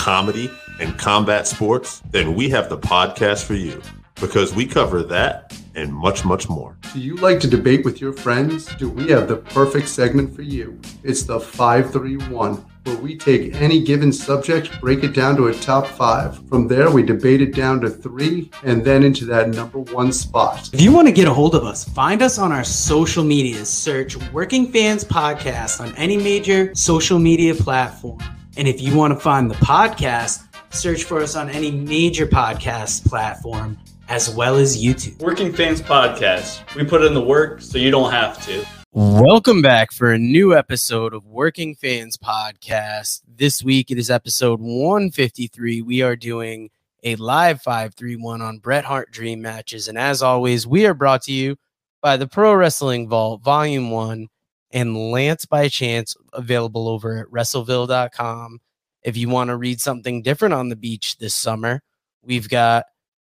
comedy, and combat sports? Then we have the podcast for you because we cover that and much, much more. Do you like to debate with your friends? Do we have the perfect segment for you? It's the 531, where we take any given subject, break it down to a top five. From there, we debate it down to three and then into that number one spot. If you want to get a hold of us, find us on our social media. Search Working Fans Podcast on any major social media platform. And if you want to find the podcast, search for us on any major podcast platform as well as YouTube. Working Fans Podcast. We put in the work so you don't have to. Welcome back for a new episode of Working Fans Podcast. This week it is episode 153. We are doing a live 531 on Bret Hart Dream Matches. And as always, we are brought to you by the Pro Wrestling Vault Volume 1 and Lance by Chance, available over at WrestleVille.com. If you want to read something different on the beach this summer, we've got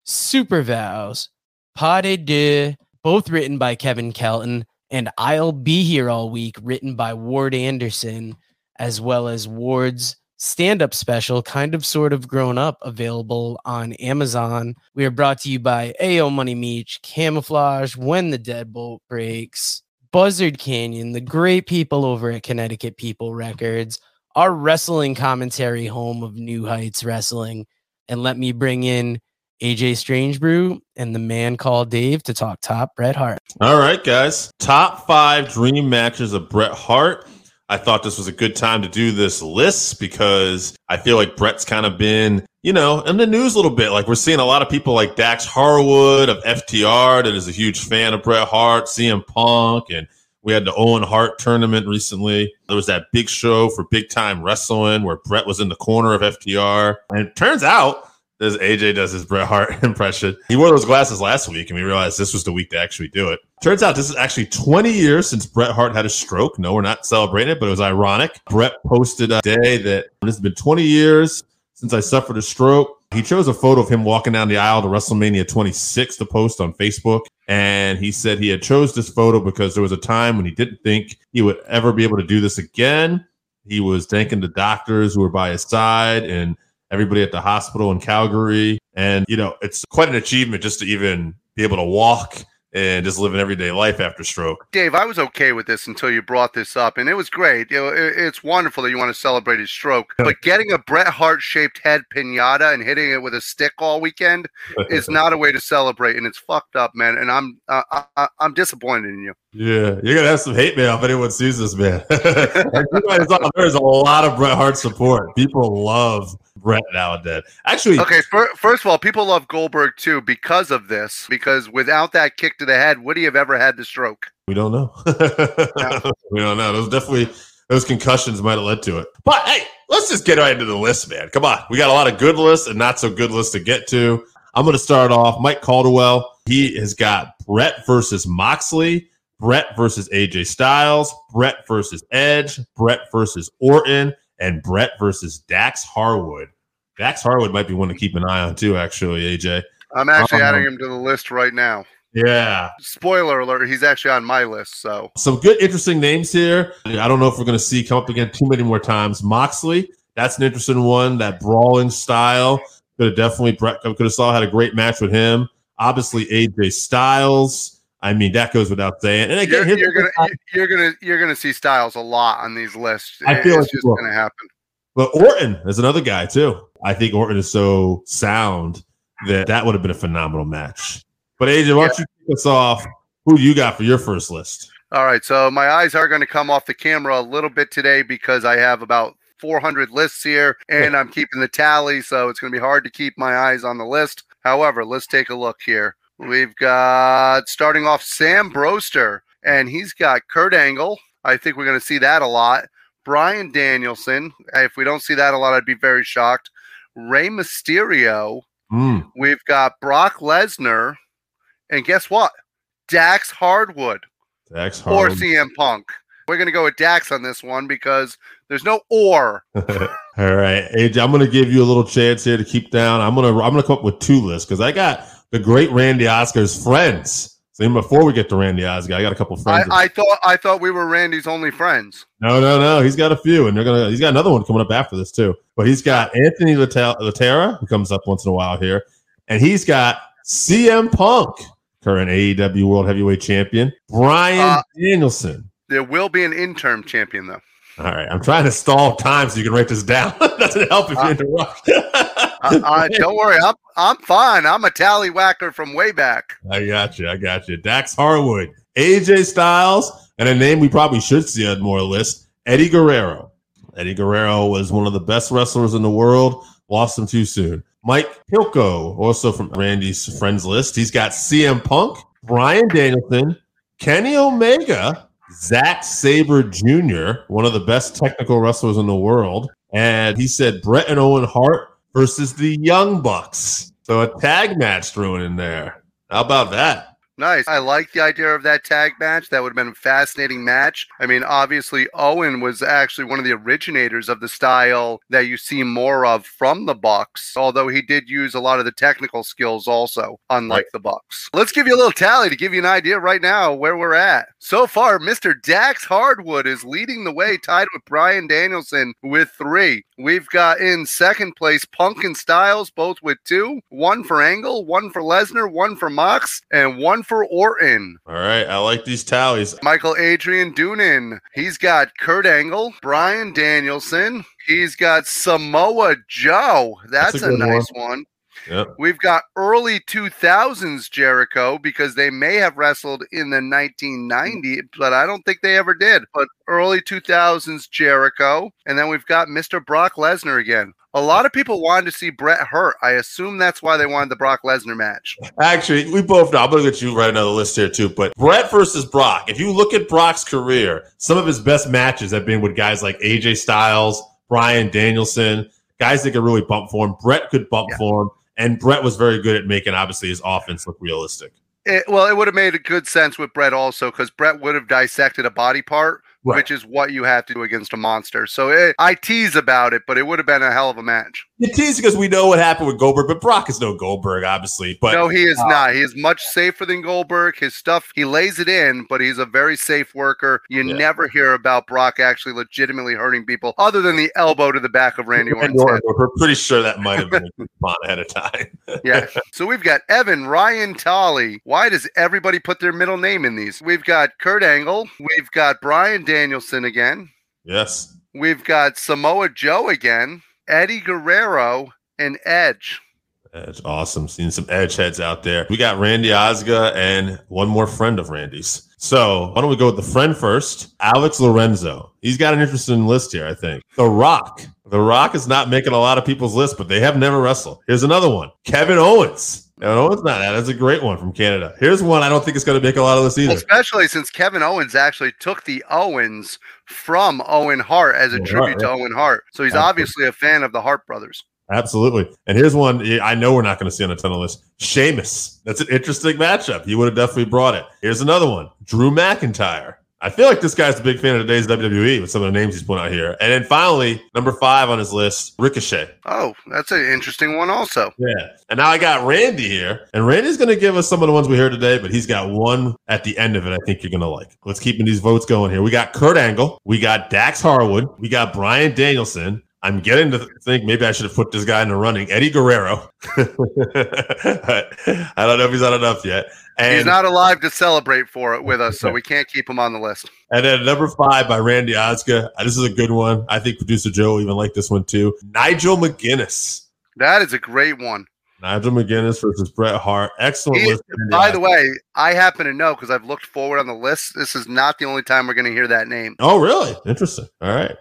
Super Vows, Pas de Deux, both written by Kevin Kelton, and I'll Be Here All Week, written by Ward Anderson, as well as Ward's stand up special, Kind of Sort of Grown Up, available on Amazon. We are brought to you by AO Money Meech, Camouflage, When the Deadbolt Breaks, Buzzard Canyon, the great people over at Connecticut People Records, our wrestling commentary home of New Heights Wrestling. And let me bring in AJ Strangebrew and the man called Dave to talk top Bret Hart. All right, guys. Top five dream matches of Bret Hart. I thought this was a good time to do this list because I feel like Bret's kind of been, you know, in the news a little bit. Like we're seeing a lot of people like Dax Harwood of FTR that is a huge fan of Bret Hart, CM Punk, and we had the Owen Hart tournament recently. There was that big show for big time wrestling where Bret was in the corner of FTR. And it turns out as AJ does his Bret Hart impression. He wore those glasses last week, and we realized this was the week to actually do it. Turns out this is actually 20 years since Bret Hart had a stroke. No, we're not celebrating it, but it was ironic. Bret posted a day that this has been 20 years since I suffered a stroke. He chose a photo of him walking down the aisle to WrestleMania 26 to post on Facebook. And he said he had chose this photo because there was a time when he didn't think he would ever be able to do this again. He was thanking the doctors who were by his side and everybody at the hospital in Calgary. And, you know, it's quite an achievement just to even be able to walk and just live an everyday life after stroke. Dave, I was okay with this until you brought this up, and it was great. You know, it, it's wonderful that you want to celebrate his stroke, but getting a Bret Hart shaped head pinata and hitting it with a stick all weekend is not a way to celebrate, and it's fucked up, man. And I'm uh, I, I'm disappointed in you. Yeah, you're gonna have some hate mail if anyone sees this, man. There's a lot of Bret Hart support. People love Bret nowadays. Actually, okay. For, first of all, people love Goldberg too because of this. Because without that kick to the head, would he have ever had the stroke? We don't know. we don't know. Those definitely those concussions might have led to it. But hey, let's just get right into the list, man. Come on, we got a lot of good lists and not so good lists to get to. I'm going to start off. Mike Caldwell. He has got Bret versus Moxley. Bret versus AJ Styles, Bret versus Edge, Bret versus Orton, and Bret versus Dax Harwood. Dax Harwood might be one to keep an eye on too, actually, AJ. I'm actually um, adding him to the list right now. Yeah. Spoiler alert, he's actually on my list. So some good, interesting names here. I don't know if we're going to see come up again too many more times. Moxley, that's an interesting one. That brawling style could have definitely Bret could have saw had a great match with him. Obviously, AJ Styles. I mean, that goes without saying. And again, you're, you're gonna you're gonna you're gonna see Styles a lot on these lists. I feel it's like just gonna happen. But Orton is another guy too. I think Orton is so sound that that would have been a phenomenal match. But AJ, why don't yeah. you kick us off? Who do you got for your first list? All right, so my eyes are going to come off the camera a little bit today because I have about 400 lists here and I'm keeping the tally, so it's going to be hard to keep my eyes on the list. However, let's take a look here. We've got starting off Sam Broster, and he's got Kurt Angle. I think we're going to see that a lot. Bryan Danielson. If we don't see that a lot, I'd be very shocked. Rey Mysterio. Mm, We've got Brock Lesnar. And guess what? Dax Harwood Dax Harwood. or CM Punk. We're going to go with Dax on this one because there's no or. All right, AJ, I'm gonna give you a little chance here to keep down. I'm gonna I'm gonna come up with two lists because I got the great Randy Oscar's friends. So even before we get to Randy Oscar, I got a couple friends. I thought I thought we were Randy's only friends. no, no, no. He's got a few, and they're gonna. He's got another one coming up after this too. But he's got Anthony Latera, who comes up once in a while here, and he's got CM Punk, current AEW World Heavyweight Champion, Bryan Uh, Danielson. There will be an interim champion though. All right, I'm trying to stall time so you can write this down. Doesn't help if you Uh, interrupt. Uh, uh, don't worry, I'm I'm fine. I'm a tallywhacker from way back. I got you. I got you. Dax Harwood, AJ Styles, and a name we probably should see on more list, Eddie Guerrero. Eddie Guerrero was one of the best wrestlers in the world. Lost him too soon. Mike Pilko, also from Randy's friends list. He's got CM Punk, Bryan Danielson, Kenny Omega, Zack Sabre Jr., one of the best technical wrestlers in the world. And he said Bret and Owen Hart versus the Young Bucks. So a tag match thrown in there. How about that? Nice. I like the idea of that tag match. That would have been a fascinating match. I mean, obviously, Owen was actually one of the originators of the style that you see more of from the Bucks, although he did use a lot of the technical skills also, unlike the Bucks. Let's give you a little tally to give you an idea right now where we're at. So far, Mr. Dax Harwood is leading the way, tied with Bryan Danielson with three. We've got in second place Punk and Styles, both with two. One for Angle, one for Lesnar, one for Mox, and one for Orton. All right. I like these tallies. Michael Adrian Doonan. He's got Kurt Angle, Bryan Danielson. He's got Samoa Joe. That's, That's a a, nice one. Yep. We've got early 2000s Jericho because they may have wrestled in the 1990, but I don't think they ever did. But early 2000s Jericho. And then we've got Mr. Brock Lesnar again. A lot of people wanted to see Bret hurt. I assume that's why they wanted the Brock Lesnar match. Actually, we both know. I'm going to get you right another list here, too. But Bret versus Brock. If you look at Brock's career, some of his best matches have been with guys like AJ Styles, Bryan Danielson, guys that could really bump for him. Bret could bump Yeah. for him. And Bret was very good at making, obviously, his offense look realistic. It, well, it would have made a good sense with Bret also because Bret would have dissected a body part, Right. which is what you have to do against a monster. So it, I tease about it, but it would have been a hell of a match. You tease because we know what happened with Goldberg, but Brock is no Goldberg, obviously. But no, he is uh, not. He is much safer than Goldberg. His stuff, he lays it in, but he's a very safe worker. You Yeah. never hear about Brock actually legitimately hurting people other than the elbow to the back of Randy head. we're pretty sure that might have been a coupon ahead of time. Yeah. So we've got Evan Ryan Tolley. Why does everybody put their middle name in these? We've got Kurt Angle. We've got Bryan Danielson again. yes. We've got Samoa Joe again, Eddie Guerrero, and Edge. Edge, awesome. Seeing some edge heads out there. We got Randy Osga and one more friend of Randy's. So why don't we go with the friend first? Alex Lorenzo. He's got an interesting list here, I think. The Rock. The Rock is not making a lot of people's list, but they have never wrestled. Here's another one. Kevin Owens. Kevin Owens not that. That's a great one from Canada. Here's one I don't think it's going to make a lot of lists either. Especially since Kevin Owens actually took the Owens from Owen Hart as a Owen tribute Hart, to. Owen Hart. So he's Absolutely. obviously a fan of the Hart brothers. Absolutely. And here's one I know we're not going to see on a ton of lists. Sheamus. That's an interesting matchup. He would have definitely brought it. Here's another one. Drew McIntyre. I feel like this guy's a big fan of today's WWE with some of the names he's putting out here. And then finally, number five on his list, Ricochet. Oh, that's an interesting one also. Yeah. And now I got Randy here. And Randy's going to give us some of the ones we heard today, but he's got one at the end of it I think you're going to like. Let's keep these votes going here. We got Kurt Angle. We got Dax Harwood. We got Bryan Danielson. I'm getting to think maybe I should have put this guy in the running. Eddie Guerrero. I don't know if he's not enough yet. And, he's not alive to celebrate for it with us, so we can't keep him on the list. and then number five by Randy Oscar. Uh, this is a good one. I think producer Joe will even like this one too. Nigel McGuinness. That is a great one. Nigel McGuinness versus Bret Hart. Excellent He- list. By the way, I happen to know because I've looked forward on the list. This is not the only time we're going to hear that name. Oh, really? Interesting. All right.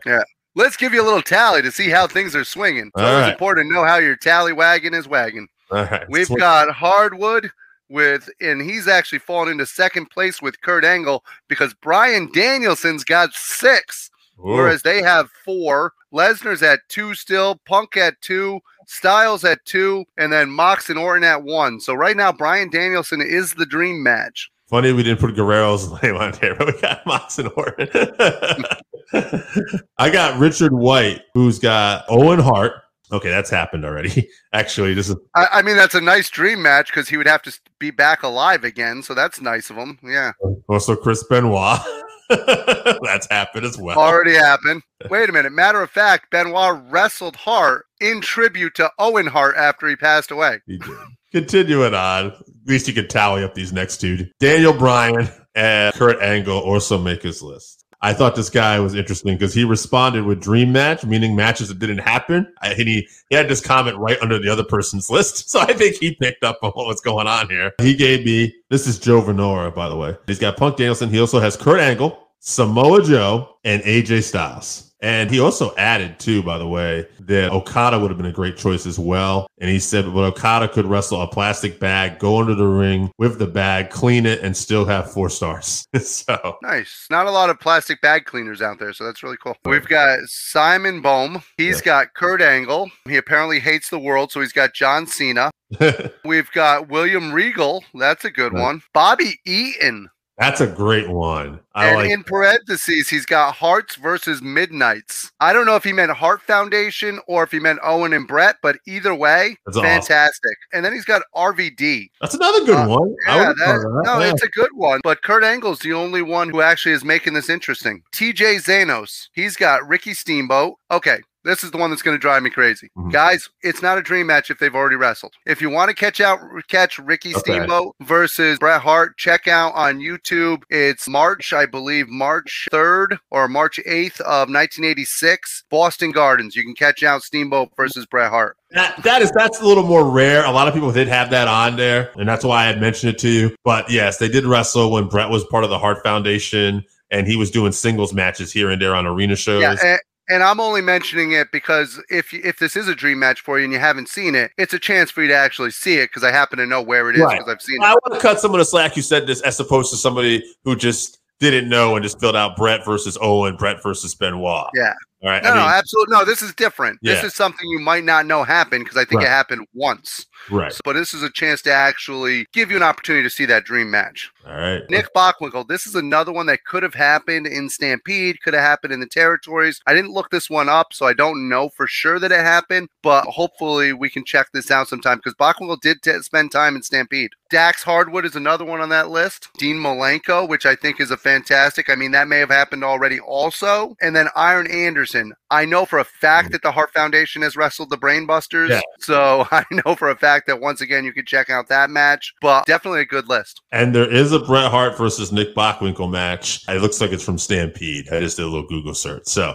Let's give you a little tally to see how things are swinging. So All it's important to know how your tally wagon is wagging. All right. We've Sweet. got Harwood with, and he's actually fallen into second place with Kurt Angle because Bryan Danielson's got six, Ooh. whereas they have four. Lesnar's at two still, Punk at two, Styles at two, and then Mox and Orton at one. So right now, Bryan Danielson is the dream match. Funny we didn't put Guerrero's name on here, but we got Mox and Orton. I got Richard White, who's got Owen Hart. Okay, that's happened already. Actually, this is I, I mean, that's a nice dream match because he would have to be back alive again. So that's nice of him. Yeah, also Chris Benoit. that's happened as well. already happened. Wait a minute. Matter of fact, Benoit wrestled Hart in tribute to Owen Hart after he passed away. He did. Continuing on, at least you can tally up these next two. Daniel Bryan and Kurt Angle also make his list. I thought this guy was interesting because he responded with dream match, meaning matches that didn't happen. I, and he, he had this comment right under the other person's list. So I think he picked up on what was going on here. He gave me this is Joe Venora, by the way. He's got Punk Danielson. He also has Kurt Angle, Samoa Joe, and AJ Styles. And he also added, too, by the way, that Okada would have been a great choice as well. And he said, but Okada could wrestle a plastic bag, go under the ring with the bag, clean it, and still have four stars. so, Nice. Not a lot of plastic bag cleaners out there, so that's really cool. We've got Simon Bohm. He's Yeah. got Kurt Angle. He apparently hates the world, so he's got John Cena. We've got William Regal. That's a good Right. one. Bobby Eaton. That's a great one. I and like in parentheses, he's got Harts versus Midnights. I don't know if he meant Hart Foundation or if he meant Owen and Bret, but either way, That's awesome. fantastic. And then he's got RVD. That's another good Uh, one. Yeah, that. no, Yeah. it's a good one. But Kurt Angle's the only one who actually is making this interesting. TJ Zanos, he's got Ricky Steamboat. Okay. This is the one that's going to drive me crazy, Mhm. guys. It's not a dream match if they've already wrestled. If you want to catch out, catch Ricky Okay. Steamboat versus Bret Hart, check out on YouTube. It's March, I believe, March third or March eighth of 1986, Boston Gardens. You can catch out Steamboat versus Bret Hart. That that is that's a little more rare. A lot of people did have that on there, and that's why I had mentioned it to you. But yes, they did wrestle when Bret was part of the Hart Foundation, and he was doing singles matches here and there on arena shows. Yeah, and, and I'm only mentioning it because if if this is a dream match for you and you haven't seen it, it's a chance for you to actually see it because I happen to know where it is Right. because I've seen I it. I want to cut some of the slack. You said this as opposed to somebody who just didn't know and just filled out Bret versus Owen, Bret versus Benoit. Yeah. All right. No, I mean, no, absolutely no. This is different. This is something you might not know happened because I think Right. it happened once. right. So, but this is a chance to actually give you an opportunity to see that dream match. All right. Nick Bockwinkel, this is another one that could have happened in Stampede, could have happened in the territories. I didn't look this one up, so I don't know for sure that it happened, but hopefully we can check this out sometime because Bockwinkel did t- spend time in Stampede. Dax Harwood is another one on that list. Dean Malenko, which I think is a fantastic. I mean, that may have happened already also. And then Arn Anderson. I know for a fact mm. that the Hart Foundation has wrestled the Brainbusters. Yeah. So I know for a fact that once again you can check out that match, but definitely a good list. And there is a Bret Hart versus Nick Bockwinkel match. It looks like it's from Stampede. I just did a little Google search. So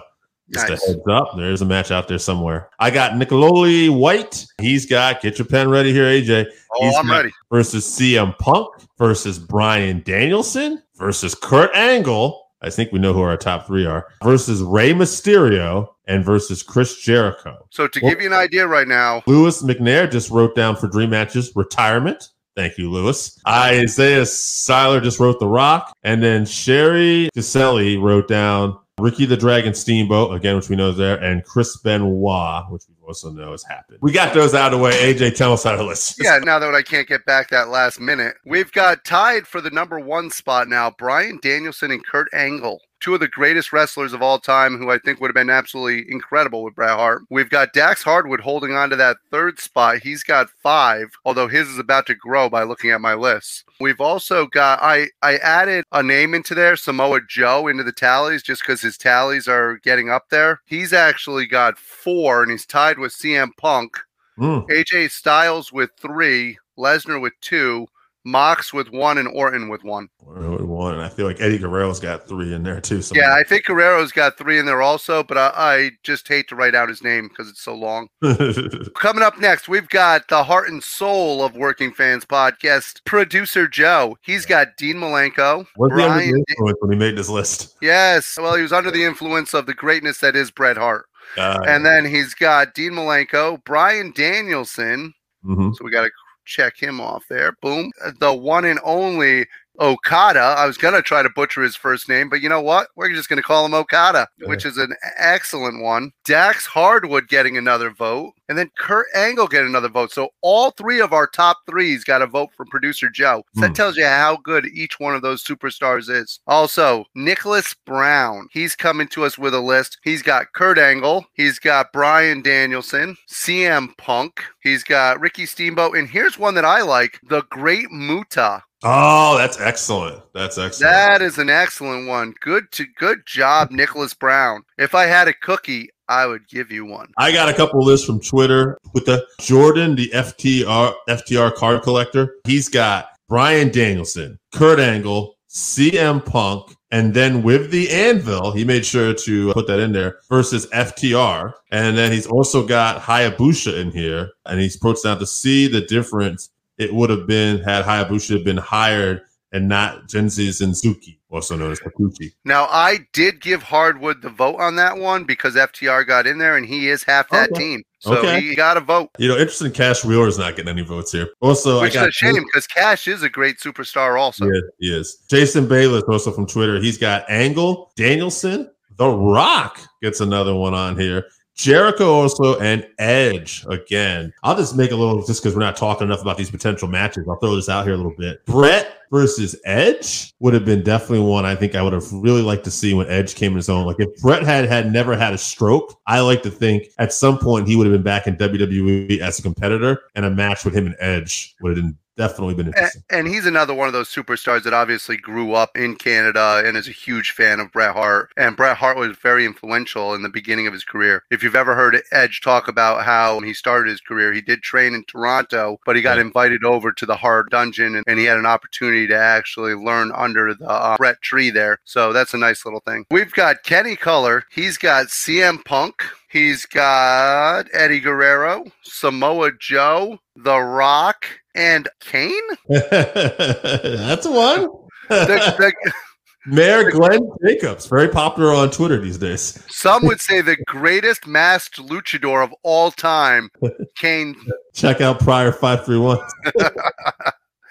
just Nice. a heads up, there is a match out there somewhere. I got Nicololi White. He's got, get your pen ready here, AJ, Oh, He's I'm ready. versus CM Punk versus Bryan Danielson versus Kurt Angle. I think we know who our top three are versus Rey Mysterio and versus Chris Jericho. So to Well- give you an idea right now, Lewis McNair just wrote down for dream matches retirement. Thank you, Lewis. Isaiah Seiler just wrote The Rock. And then Sherry Caselli wrote down Ricky the Dragon Steamboat, again, which we know is there, and Chris Benoit, which we also know has happened. We got those out of the way. AJ, tell us how to list. yeah, now that I can't get back that last minute, we've got tied for the number one spot now Bryan Danielson and Kurt Angle. Two of the greatest wrestlers of all time, who I think would have been absolutely incredible with Bret Hart. We've got Dax Harwood holding on to that third spot. He's got five, although his is about to grow by looking at my list. We've also got I I added a name into there, Samoa Joe, into the tallies just because his tallies are getting up there. He's actually got four, and he's tied with CM Punk. Mm. AJ Styles with three, Lesnar with two, Mox with one, and Orton with one. One. I feel like Eddie Guerrero's got three in there too. Yeah. I think Guerrero's got three in there also, but I, I just hate to write out his name because it's so long. Coming up next, we've got the heart and soul of Working Fans podcast, producer Joe. He's got Dean Malenko, under Brian. the influence when he made this list? Yes, well, he was under the influence of the greatness that is Bret Hart. Uh, And then he's got Dean Malenko, Bryan Danielson, mhm. So we got to check him off there. Boom. The one and only Okada. I was going to try to butcher his first name, but you know what? We're just going to call him Okada, which is an excellent one. Dax Harwood getting another vote, and then Kurt Angle getting another vote. So all three of our top threes got a vote from producer Joe. So Hmm. that tells you how good each one of those superstars is. Also, Nicholas Brown. He's coming to us with a list. He's got Kurt Angle. He's got Bryan Danielson, CM Punk. He's got Ricky Steamboat. And here's one that I like the Great Muta. Oh, that's excellent. That's excellent. That is an excellent one. Good to good job, Nicholas Brown. If I had a cookie, I would give you one. I got a couple lists from Twitter with the Jordan, the FTR FTR card collector. He's got Bryan Danielson, Kurt Angle, CM Punk, and then with the anvil, he made sure to put that in there versus FTR. And then he's also got Hayabusa in here, and he's puts down to see the difference it would have been had Hayabusa been hired and not Genzi Suzuki, also known as Takuchi. Now I did give Harwood the vote on that one because FTR got in there and he is half that Okay. team. So Okay. he got a vote. You know, interesting. Cash Wheeler is not getting any votes here. Also, Which I got is a shame because Cash is a great superstar also. Yeah, he is. Jason Bayless, also from Twitter, he's got Angle, Danielson, The Rock gets another one on here. Jericho also and Edge again. I'll just make a little just because we're not talking enough about these potential matches. I'll throw this out here a little bit. Bret versus Edge would have been definitely one I think I would have really liked to see when Edge came in his own. Like if Bret had had never had a stroke, I like to think at some point he would have been back in WWE as a competitor, and a match with him and Edge would have been definitely been interesting. And he's another one of those superstars that obviously grew up in Canada and is a huge fan of Bret Hart. And Bret Hart was very influential in the beginning of his career. If you've ever heard Edge talk about how he started his career, he did train in Toronto, but he got Right. invited over to the Hart Dungeon and, and he had an opportunity to actually learn under the uh, Bret tree there. So that's a nice little thing. We've got Kenny Color. He's got CM Punk. He's got Eddie Guerrero, Samoa Joe, The Rock, and Kane. That's one. The- the- Mayor Glenn Jacobs, very popular on Twitter these days. some would say the greatest masked luchador of all time, Kane. Check out Prior five three one.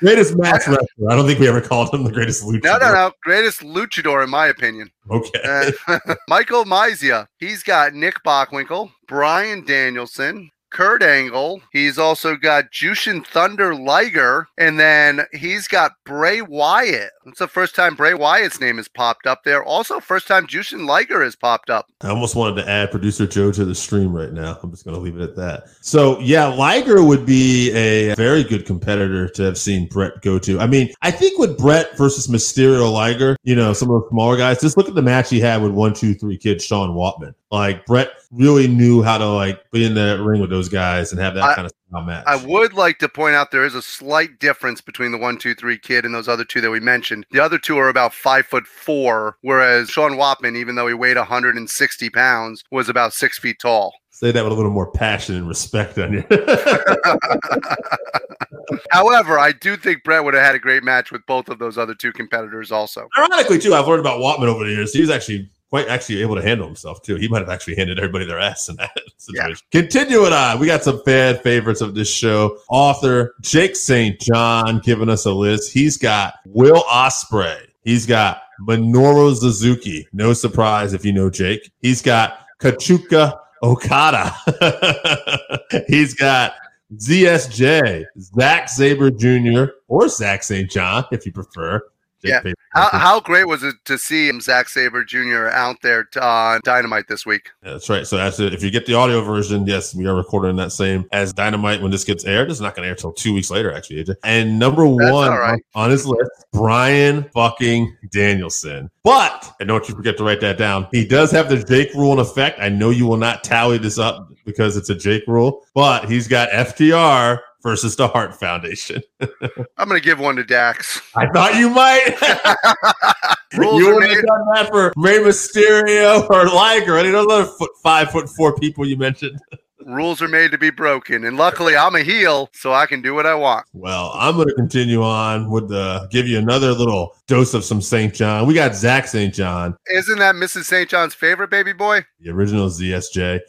Greatest masked wrestler. I don't think we ever called him the greatest luchador. No, no, no. Greatest luchador, in my opinion. Okay. Uh, Michael Mizia. He's got Nick Bockwinkel, Bryan Danielson, Kurt Angle. He's also got Jushin Thunder Liger. And then he's got Bray Wyatt. It's the first time Bray Wyatt's name has popped up there. Also, first time Jushin Liger has popped up. I almost wanted to add producer Joe to the stream right now. I'm just going to leave it at that. So, yeah, Liger would be a very good competitor to have seen Bret go to. I mean, I think with Bret versus Mysterio Liger, you know, some of the smaller guys, just look at the match he had with one, two, three kid Sean Waltman. Like, Bret really knew how to, like, be in that ring with those guys and have that I- kind of style match. I would like to point out there is a slight difference between the one, two, three kid and those other two that we mentioned. The other two are about five foot four, whereas Sean Waltman, even though he weighed 160 pounds, was about six feet tall. Say that with a little more passion and respect on you. However, I do think Bret would have had a great match with both of those other two competitors also. Ironically, too, I've learned about Waltman over the years. He's actually quite actually able to handle himself too. He might have actually handed everybody their ass in that situation. Continuing on, we got some fan favorites of this show. Author Jake St. John giving us a list. He's got Will Ospreay. He's got Minoru Suzuki. No surprise if you know Jake. He's got Kachuka Okada. He's got ZSJ, Zack Sabre Jr., or Zack St. John, if you prefer. Yeah. How, how great was it to see Zack Sabre Jr. out there on Dynamite this week? Yeah, that's right. So that's it. If you get the audio version, yes, we are recording that same as Dynamite when this gets aired. It's not going to air until two weeks later, actually. AJ. And number That's one right. on his list, Brian fucking Danielson. But, and don't you forget to write that down. He does have the Jake rule in effect. I know you will not tally this up because it's a Jake rule, but he's got FTR versus the Hart Foundation. I'm going to give one to Dax. I thought you might. Rules you are would have made. done that for Rey Mysterio or Liger, or any of those other foot, five foot four people you mentioned. Rules are made to be broken. And luckily, I'm a heel, so I can do what I want. Well, I'm going to continue on with the give you another little dose of some St. John. We got Zach St. John, Isn't that Mrs. St. John's favorite baby boy? the original ZSJ.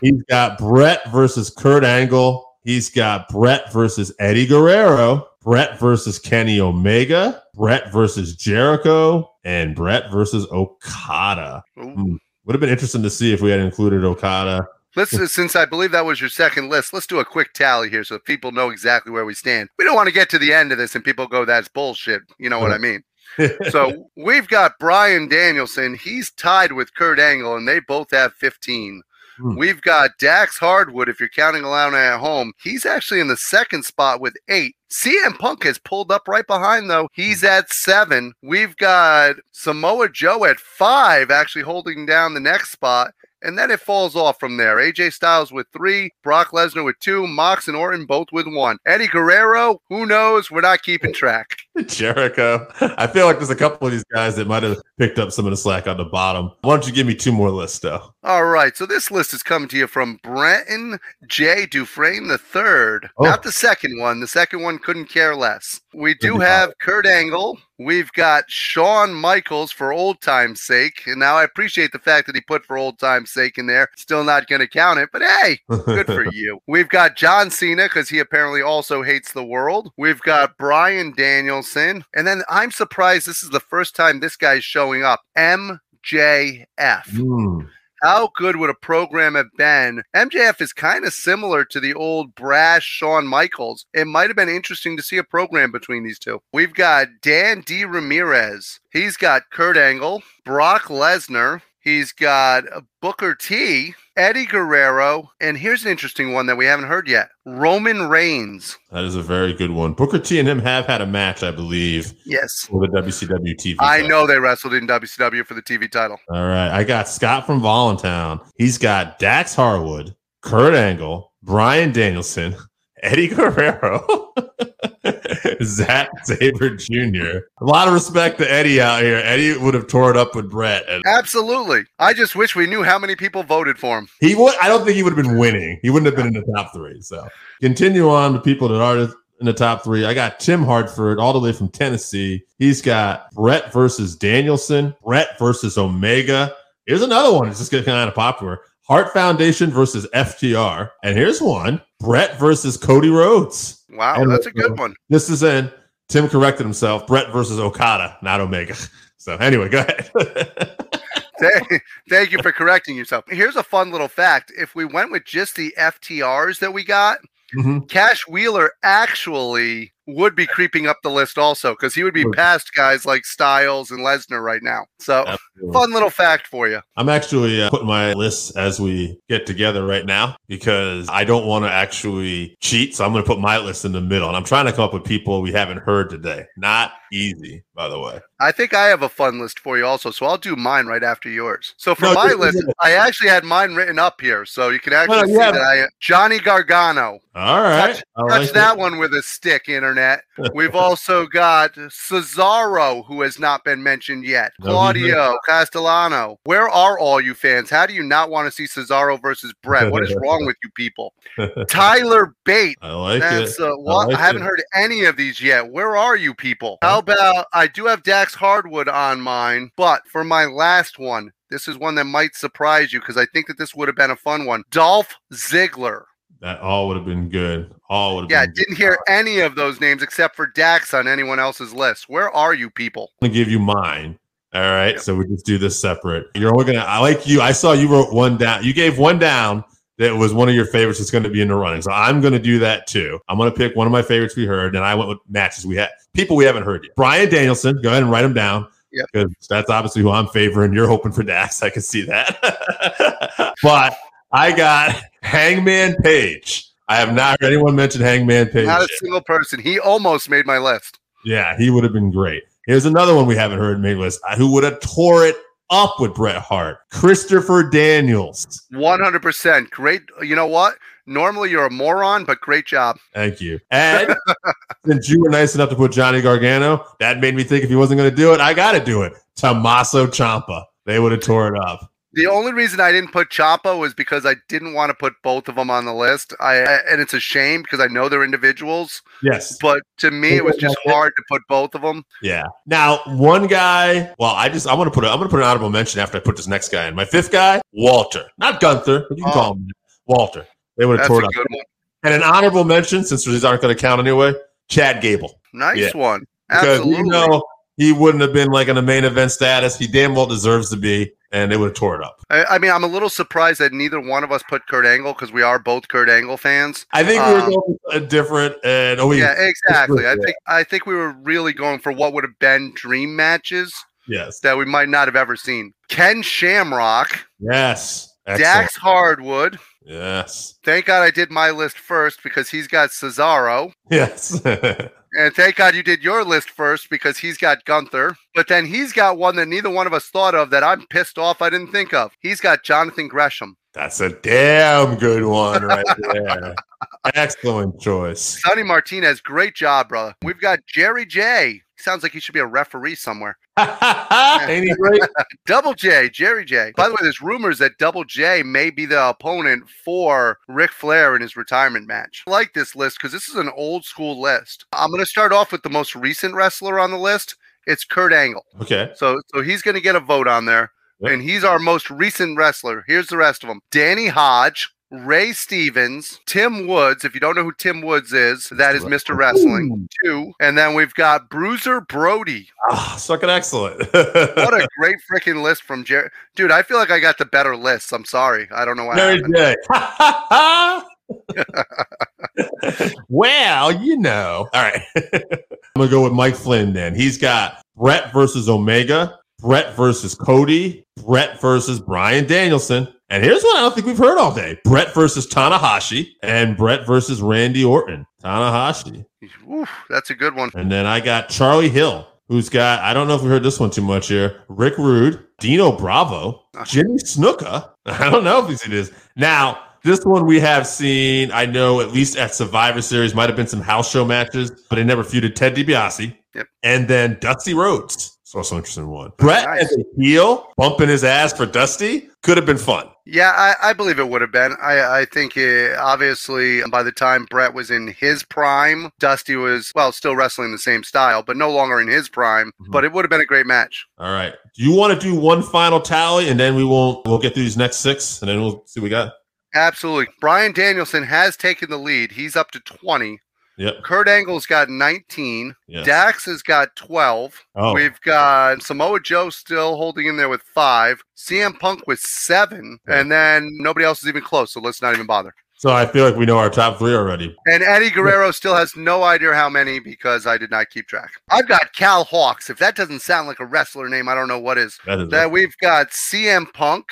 He's got Bret versus Kurt Angle. He's got Bret versus Eddie Guerrero. Bret versus Kenny Omega, Bret versus Jericho, and Bret versus Okada. Hmm. Would have been interesting to see if we had included Okada. Let's since I believe that was your second list, let's do a quick tally here so people know exactly where we stand. We don't want to get to the end of this and people go, "That's bullshit." You know what I mean? so we've got Bryan Danielson. He's tied with Kurt Angle, and they both have 15. Hmm. We've got Dax Harwood, if you're counting Alana at home. He's actually in the second spot with eight. CM Punk has pulled up right behind, though. He's at seven. We've got Samoa Joe at five, actually holding down the next spot. And then it falls off from there. AJ Styles with three, Brock Lesnar with two, Mox and Orton both with one. Eddie Guerrero, who knows? We're not keeping track. Jericho. I feel like there's a couple of these guys that might have picked up some of the slack on the bottom. Why don't you give me two more lists, though? All right, so this list is coming to you from Brenton J. Dufresne the third. Oh. Not the second one. The second one couldn't care less. We do have Kurt Angle. We've got Shawn Michaels for old time's sake. And now I appreciate the fact that he put for old time's sake in there. Still not going to count it, but hey, good for you. We've got John Cena because he apparently also hates the world. We've got Bryan Danielson. And then I'm surprised this is the first time this guy's showing up. MJF. Hmm. How good would a program have been? MJF is kind of similar to the old brash Shawn Michaels. It might have been interesting to see a program between these two. We've got Dan D. Ramirez. He's got Kurt Angle, Brock Lesnar. He's got Booker T, Eddie Guerrero, and here's an interesting one that we haven't heard yet Roman Reigns. That is a very good one. Booker T and him have had a match, I believe, Yes. for the WCW TV. I title. know they wrestled in WCW for the TV title. All right. I got Scott from Voluntown. He's got Dax Harwood, Kurt Angle, Bryan Danielson, Eddie Guerrero, Zack Sabre Jr. A lot of respect to Eddie out here. Eddie would have tore it up with Bret. And Absolutely. I just wish we knew how many people voted for him. he would I don't think he would have been winning. He wouldn't have been in the top three. So continue on to people that are in the top three. I got Tim Hartford all the way from Tennessee. He's got Bret versus Danielson, Bret versus Omega. Here's another one. It's just getting kind of popular. Hart Foundation versus FTR. And here's one Bret versus Cody Rhodes. Wow, And, that's a uh, good one. This is in. Tim corrected himself. Bret versus Okada, not Omega. So anyway, go ahead. Thank, thank you for correcting yourself. Here's a fun little fact. If we went with just the FTRs that we got, Mhm. Cash Wheeler actually would be creeping up the list also because he would be past guys like Styles and Lesnar right now. So, Absolutely. fun little fact for you. I'm actually uh, putting my list as we get together right now because I don't want to actually cheat. So I'm going to put my list in the middle. And I'm trying to come up with people we haven't heard today. Not easy, by the way. I think I have a fun list for you also, so I'll do mine right after yours. So for No, my list, I actually had mine written up here, so you can actually No, see yeah. that I Johnny Gargano. All right. Touch- Touch like that it. one with a stick, internet. We've also got Cesaro, who has not been mentioned yet. Claudio Castellano. Where are all you fans? How do you not want to see Cesaro versus Bret? What is wrong with you people? Tyler Bate. I like That's it. uh, what like I haven't it. heard any of these yet. Where are you people? How about I do have Dax Harwood on mine, but for my last one, this is one that might surprise you because I think that this would have been a fun one. Dolph Ziggler. That all would have been good. All would have been good. Yeah, didn't hear any of those names except for Dax on anyone else's list. Where are you people? I'm to give you mine. All right. So we just do this separate. You're only to, I like you. I saw you wrote one down. You gave one down that was one of your favorites that's going to be in the running. So I'm going to do that too. I'm going to pick one of my favorites we heard. And I went with matches we had, people we haven't heard yet. Bryan Danielson, go ahead and write them down. Yep. Because that's obviously who I'm favoring. You're hoping for Dax. I can see that. but I got Hangman Page. I have not heard anyone mention Hangman Page. Not a yet. single person. He almost made my list. Yeah, he would have been great. Here's another one we haven't heard made list. uh, Who would have tore it up with Bret Hart? Christopher Daniels. 100%. Great. You know what? Normally you're a moron, but great job. Thank you. And since you were nice enough to put Johnny Gargano, that made me think if he wasn't going to do it, I got to do it. Tommaso Ciampa. They would have tore it up. The only reason I didn't put Ciampa was because I didn't want to put both of them on the list. I and it's a shame because I know they're individuals, Yes. but to me it was just hard to put both of them. Yeah. Now, one guy. Well, I just I want to put a, I'm going to put an honorable mention after I put this next guy in. My fifth guy, Walter, not Gunther, but you can Oh. call him Walter. They would have That's tore a it up. And an honorable mention, since these aren't going to count anyway, Chad Gable. Nice Yeah. one. Because Absolutely. you know he wouldn't have been like in a main event status. He damn well deserves to be, and they would have tore it up. I, I mean, I'm a little surprised that neither one of us put Kurt Angle because we are both Kurt Angle fans. I think we were Um, going a different and oh yeah, exactly. I think I think we were really going for what would have been dream matches yes, that we might not have ever seen. Ken Shamrock, yes, Excellent. Dax Harwood. yes, Thank God I did my list first because he's got Cesaro. yes. And thank God you did your list first because he's got Gunther. But then he's got one that neither one of us thought of that I'm pissed off I didn't think of. He's got Jonathan Gresham. That's a damn good one right there. Excellent choice. Sonny Martinez, great job, brother. We've got Jerry J. Sounds like he should be a referee somewhere. Ain't he great? Double J, Jerry J. By the way, there's rumors that Double J may be the opponent for Ric Flair in his retirement match. I like this list because this is an old school list. I'm going to start off with the most recent wrestler on the list. It's Kurt Angle. Okay. So, so he's going to get a vote on there, Yep. and he's our most recent wrestler. Here's the rest of them: Danny Hodge, Ray Stevens, Tim Woods. If you don't know who Tim Woods is, that is Mr. Wrestling. Two, and then we've got Bruiser Brody. Ah, fucking excellent. What a great freaking list from Jerry. Dude, I feel like I got the better list. I'm sorry. I don't know why. Mary J. well, you know. All right. I'm going to go with Mike Flynn then. He's got Bret versus Omega, Bret versus Cody, Bret versus Bryan Danielson. And here's one I don't think we've heard all day Bret versus Tanahashi, and Bret versus Randy Orton. Tanahashi. Oof, that's a good one. And then I got Charlie Hill, who's got, I don't know if we heard this one too much here, Rick Rude, Dino Bravo, ah. Jimmy Snuka. I don't know if he's it is. Now, this one we have seen, I know at least at Survivor Series, might have been some house show matches, but it never feuded Ted DiBiase. Yep. And then Dusty Rhodes. So also interesting one. Bret Nice. as a heel, bumping his ass for Dusty, could have been fun. Yeah, I, I believe it would have been. I, I think it, obviously by the time Bret was in his prime, Dusty was, well, still wrestling the same style, but no longer in his prime. Mhm. But it would have been a great match. All right. Do you want to do one final tally and then we won't we'll get through these next six and then we'll see what we got? Absolutely. Bryan Danielson has taken the lead. He's up to 20. Yep. Kurt Angle's got 19. Yes. Dax has got 12. Oh. We've got Samoa Joe still holding in there with five. CM Punk with seven. And then nobody else is even close. So let's not even bother. So I feel like we know our top three already. And Eddie Guerrero still has no idea how many because I did not keep track. I've got Cal Hawks. If that doesn't sound like a wrestler name, I don't know what is. That is That we've got CM Punk.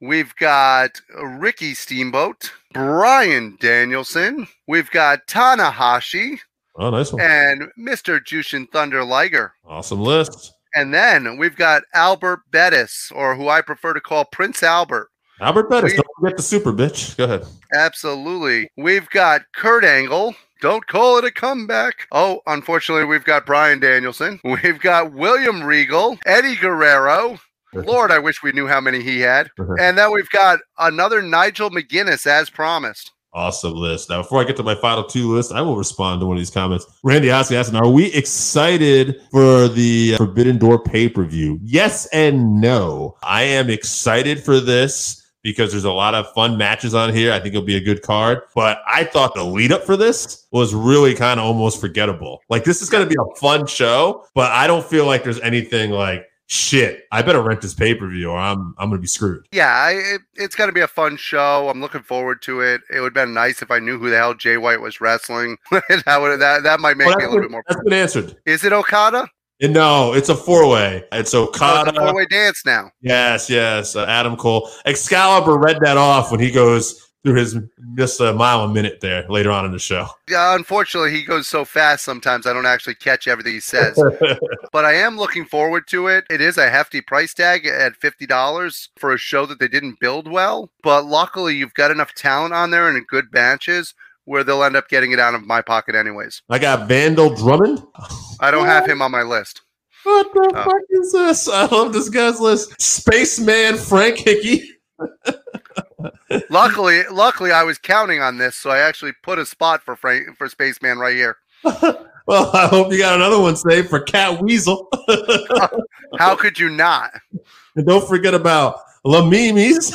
We've got Ricky Steamboat, Bryan Danielson. We've got Tanahashi oh nice one. and Mr. Jushin Thunder Liger. Awesome list. And then we've got Albert Bettis, or who I prefer to call Prince Albert. Albert Bettis, We- don't forget the super bitch. Go ahead. Absolutely. We've got Kurt Angle. Don't call it a comeback. Oh, unfortunately, we've got Bryan Danielson. We've got William Regal, Eddie Guerrero. Lord, I wish we knew how many he had. And then we've got another Nigel McGuinness as promised. Awesome list. Now, before I get to my final two lists, I will respond to one of these comments. Randy Ossie asking, Are we excited for the uh, Forbidden Door pay per view? Yes and no. I am excited for this because there's a lot of fun matches on here. I think it'll be a good card. But I thought the lead up for this was really kind of almost forgettable. Like, this is going to be a fun show, but I don't feel like there's anything like, shit, I better rent this pay per view or I'm, I'm going to be screwed. Yeah, I, it, it's going to be a fun show. I'm looking forward to it. It would have been nice if I knew who the hell Jay White was wrestling. that, would, that, that might make Well, me a little been- bit more. that's been answered. Is it Okada? No, it's a four way. It's Oh, Okada. it's a four-way dance now. Yes, yes. Uh, Adam Cole. Excalibur read that off when he goes through his just a mile a minute there later on in the show. Yeah, unfortunately, he goes so fast sometimes I don't actually catch everything he says. but I am looking forward to it. It is a hefty price tag at $50 for a show that they didn't build well. But luckily, you've got enough talent on there and good matches where they'll end up getting it out of my pocket anyways. I got Vandal Drummond. I don't have him on my list. What the Oh. fuck is this? I love this guy's list. Spaceman Frank Hickey. Luckily, luckily, I was counting on this, so I actually put a spot for Frank for Spaceman right here. Well, I hope you got another one saved for Cat Weasel. How could you not? and don't forget about La Mimis.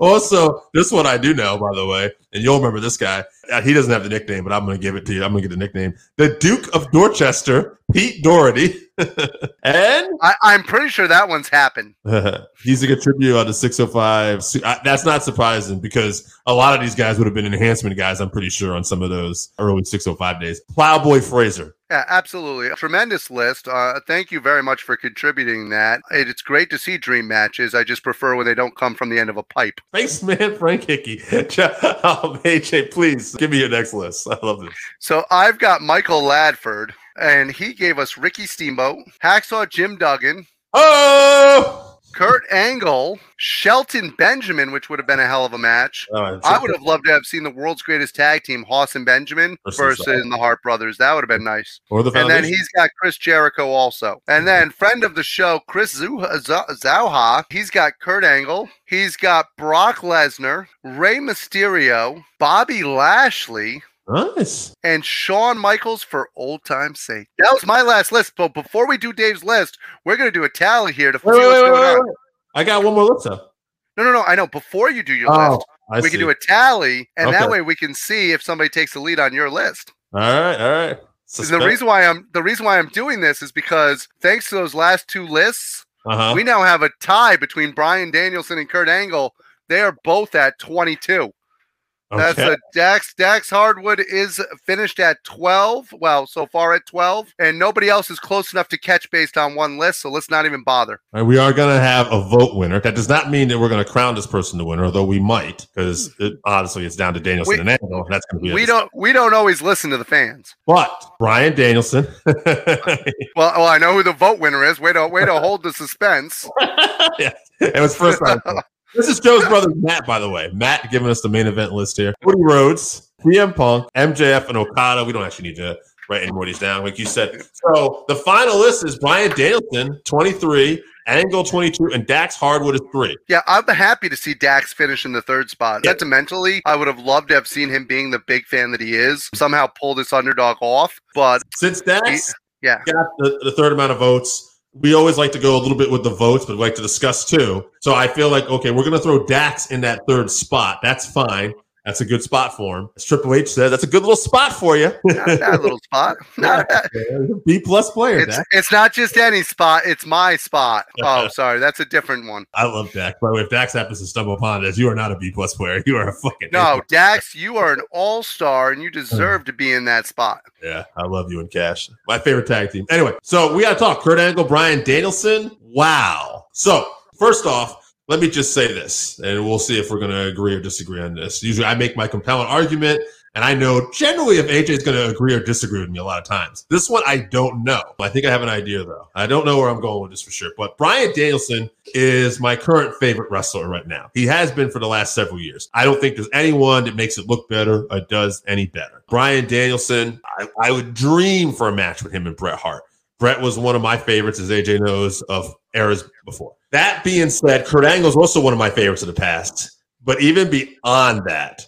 also, this one I do know, by the way. And you'll remember this guy. Uh, He doesn't have the nickname, but I'm going to give it to you. I'm going to get the nickname. The Duke of Dorchester, Pete Doherty. and I, I'm pretty sure that one's happened. he's a contributor on the 605. Su- uh, That's not surprising because a lot of these guys would have been enhancement guys, I'm pretty sure, on some of those early 605 days. Plowboy Frazier. Yeah, absolutely. Tremendous list. Uh, thank you very much for contributing that. It- It's great to see dream matches. I just prefer when they don't come from the end of a pipe. Thanks, man, Frank Hickey. um, AJ, please give me your next list. I love this. So I've got Michael Ladford, and he gave us Ricky Steamboat, Hacksaw Jim Duggan, Oh! Kurt Angle, Shelton Benjamin, which would have been a hell of a match. Uh, I would have loved to have seen the world's greatest tag team, Haas and Benjamin, Versus, versus, the Hart Brothers. That would have been nice. or the And then he's got Chris Jericho also. And then friend of the show, Chris Zauha, he's got Kurt Angle. He's got Brock Lesnar, Rey Mysterio, Bobby Lashley, nice. and Shawn Michaels for old time's sake. That was my last list. But before we do Dave's list, we're going to do a tally here to see Wait, what's wait, wait, going wait, on. I got one more list up. No, no, no. I know. Before you do your Oh, list, I we see. can do a tally, and that way we can see if somebody takes the lead on your list. All right, all right. The reason why I'm the reason why I'm doing this is because thanks to those last two lists, uh-huh. we now have a tie between Bryan Danielson and Kurt Angle. They are both at 22. That's a Dax. Dax Harwood is finished at 12. Well, so far at 12, and nobody else is close enough to catch based on one list. So let's not even bother. Right, we are going to have a vote winner. That does not mean that we're going to crown this person the winner, although we might, because hmm. it, honestly, it's down to Danielson We- and Angle. That's going to be We don't. We don't always listen to the fans. But Bryan Danielson, Well, well, I know who the vote winner is. Way to way to hold the suspense. yeah, it was first time. this is Joe's brother Matt, by the way. Matt giving us the main event list here. Cody Rhodes, CM Punk, MJF, and Okada. We don't actually need to write any more of these down, like you said. So the final list is Bryan Danielson, 23, Angle, 22, and Dax Harwood is three. Yeah, I'm happy to see Dax finish in the third spot. Yeah. Sentimentally, I would have loved to have seen him being the big fan that he is, somehow pull this underdog off. But Since Dax yeah, got the, the third amount of votes, we always like to go a little bit with the votes, but we like to discuss too. So I feel like, okay, we're going to throw Dax in that third spot. That's fine. That's a good spot for him. As Triple H said, that's a good little spot for you. not little spot. Not a B plus player, It's it's not just any spot; it's my spot. Oh, sorry, that's a different one. I love Dax. By the way, if Dax happens to stumble upon this, you are not a B plus player. You are a fucking No, Dax, you are an all star, and you deserve to be in that spot. Yeah, I love you and Cash. My favorite tag team. Anyway, so we got to talk. Kurt Angle, Bryan Danielson. Wow. So first off, let me just say this, and we'll see if we're going to agree or disagree on this. Usually, I make my compelling argument, and I know generally if AJ is going to agree or disagree with me a lot of times. This one, I don't know. I think I have an idea though. I don't know where I'm going with this for sure. But Bryan Danielson is my current favorite wrestler right now. He has been for the last several years. I don't think there's anyone that makes it look better or does any better. Bryan Danielson, I, I would dream for a match with him and Bret Hart. Bret was one of my favorites, as AJ knows, of eras before. That being said, Kurt Angle is also one of my favorites of the past. But even beyond that,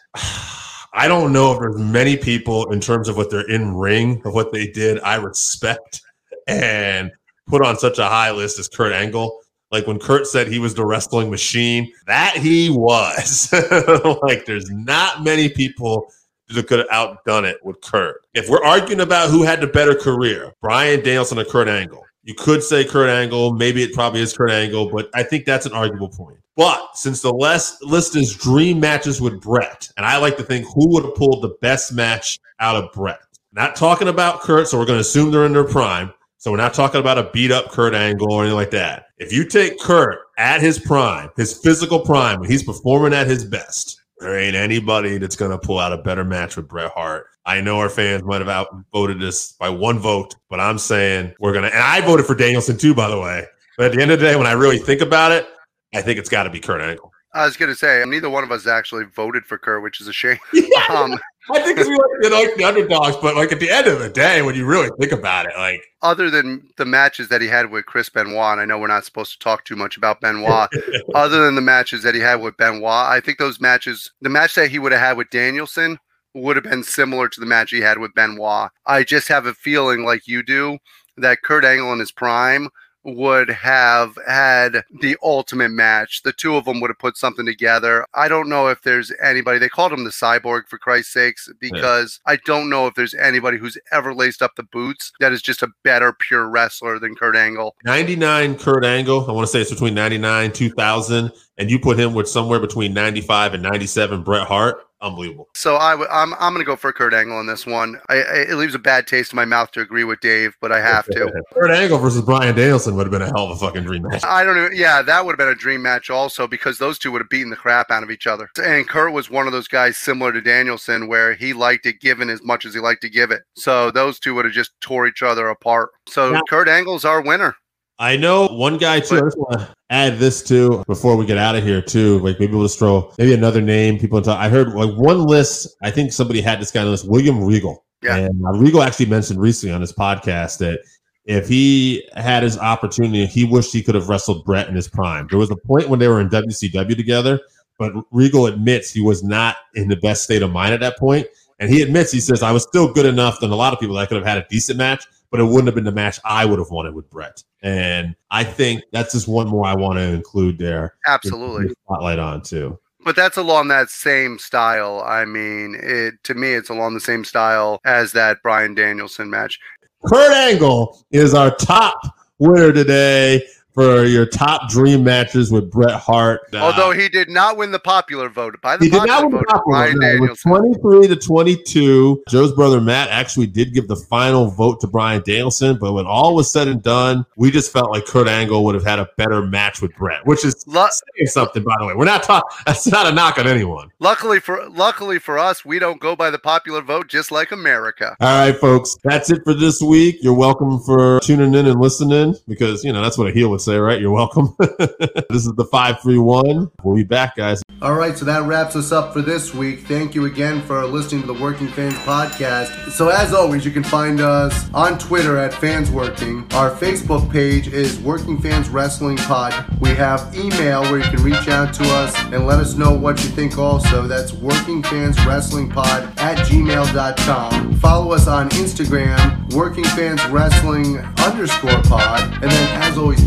I don't know if there's many people in terms of what they're in ring of what they did. I respect and put on such a high list as Kurt Angle. Like when Kurt said he was the wrestling machine, that he was. like there's not many people that could have outdone it with Kurt. If we're arguing about who had the better career, Bryan Danielson or Kurt Angle, you could say Kurt Angle. Maybe it probably is Kurt Angle, but I think that's an arguable point. But since the last list is dream matches with Bret, and I like to think who would have pulled the best match out of Bret. Not talking about Kurt, so we're going to assume they're in their prime. So we're not talking about a beat up Kurt Angle or anything like that. If you take Kurt at his prime, his physical prime, when he's performing at his best, there ain't anybody that's going to pull out a better match with Bret Hart. I know our fans might have outvoted this by one vote, but I'm saying we're going to, and I voted for Danielson too, by the way. But at the end of the day, when I really think about it, I think it's got to be Kurt Angle. I was gonna say neither one of us actually voted for Kurt, which is a shame. Um, I think we like, you know, like the underdogs, but like at the end of the day, when you really think about it, like other than the matches that he had with Chris Benoit, and I know we're not supposed to talk too much about Benoit. other than the matches that he had with Benoit, I think those matches, the match that he would have had with Danielson, would have been similar to the match he had with Benoit. I just have a feeling, like you do, that Kurt Angle in his prime would have had the ultimate match. The two of them would have put something together. I don't know if there's anybody, they called him the cyborg for Christ's sakes, because I don't know if there's anybody who's ever laced up the boots that is just a better pure wrestler than Kurt Angle. 99 Kurt Angle. I want to say it's between 99 2000 and you put him with somewhere between 95 and 97 Bret Hart. Unbelievable. So I w- I'm I'm gonna go for Kurt Angle on this one. I, I, it leaves a bad taste in my mouth to agree with Dave, but I have to. Kurt Angle versus Bryan Danielson would have been a hell of a fucking dream match. I don't know. Yeah, that would have been a dream match also because those two would have beaten the crap out of each other. And Kurt was one of those guys similar to Danielson where he liked it given as much as he liked to give it. So those two would have just tore each other apart. So Yeah. Kurt Angle's our winner. I know one guy too. I just want to add this too before we get out of here too. Like maybe we'll just throw maybe another name. People talk. I heard like one list. I think somebody had this guy on the list. William Regal. Yeah. And uh, Regal actually mentioned recently on his podcast that if he had his opportunity, he wished he could have wrestled Bret in his prime. There was a point when they were in WCW together, but Regal admits he was not in the best state of mind at that point. And he admits, he says, I was still good enough than a lot of people that I could have had a decent match, but it wouldn't have been the match I would have wanted with Bret. And I think that's just one more I want to include there. Absolutely. Spotlight on too. But that's along that same style. I mean, it to me, it's along the same style as that Bryan Danielson match. Kurt Angle is our top winner today for your top dream matches with Bret Hart. Uh, Although he did not win the popular vote by the he did popular not win the vote, popular vote. It 23 to 22. Joe's brother Matt actually did give the final vote to Bryan Danielson, but when all was said and done, we just felt like Kurt Angle would have had a better match with Bret, which is Lu- saying something, by the way. We're not talking, that's not a knock on anyone. luckily for luckily for us, we don't go by the popular vote, just like America. All right, folks, that's it for this week. You're welcome for tuning in and listening because, you know, that's what a heel would say, right? You're welcome. this is the 531. We'll be back, guys. All right, so that wraps us up for this week. Thank you again for listening to the Working Fans podcast. So, as always, you can find us on Twitter at Fans Working. Our Facebook page is Working Fans Wrestling Pod. We have email where you can reach out to us and let us know what you think also. That's Working Fans Wrestling Pod at gmail.com. Follow us on Instagram, Working Fans Wrestling underscore pod. And then, as always,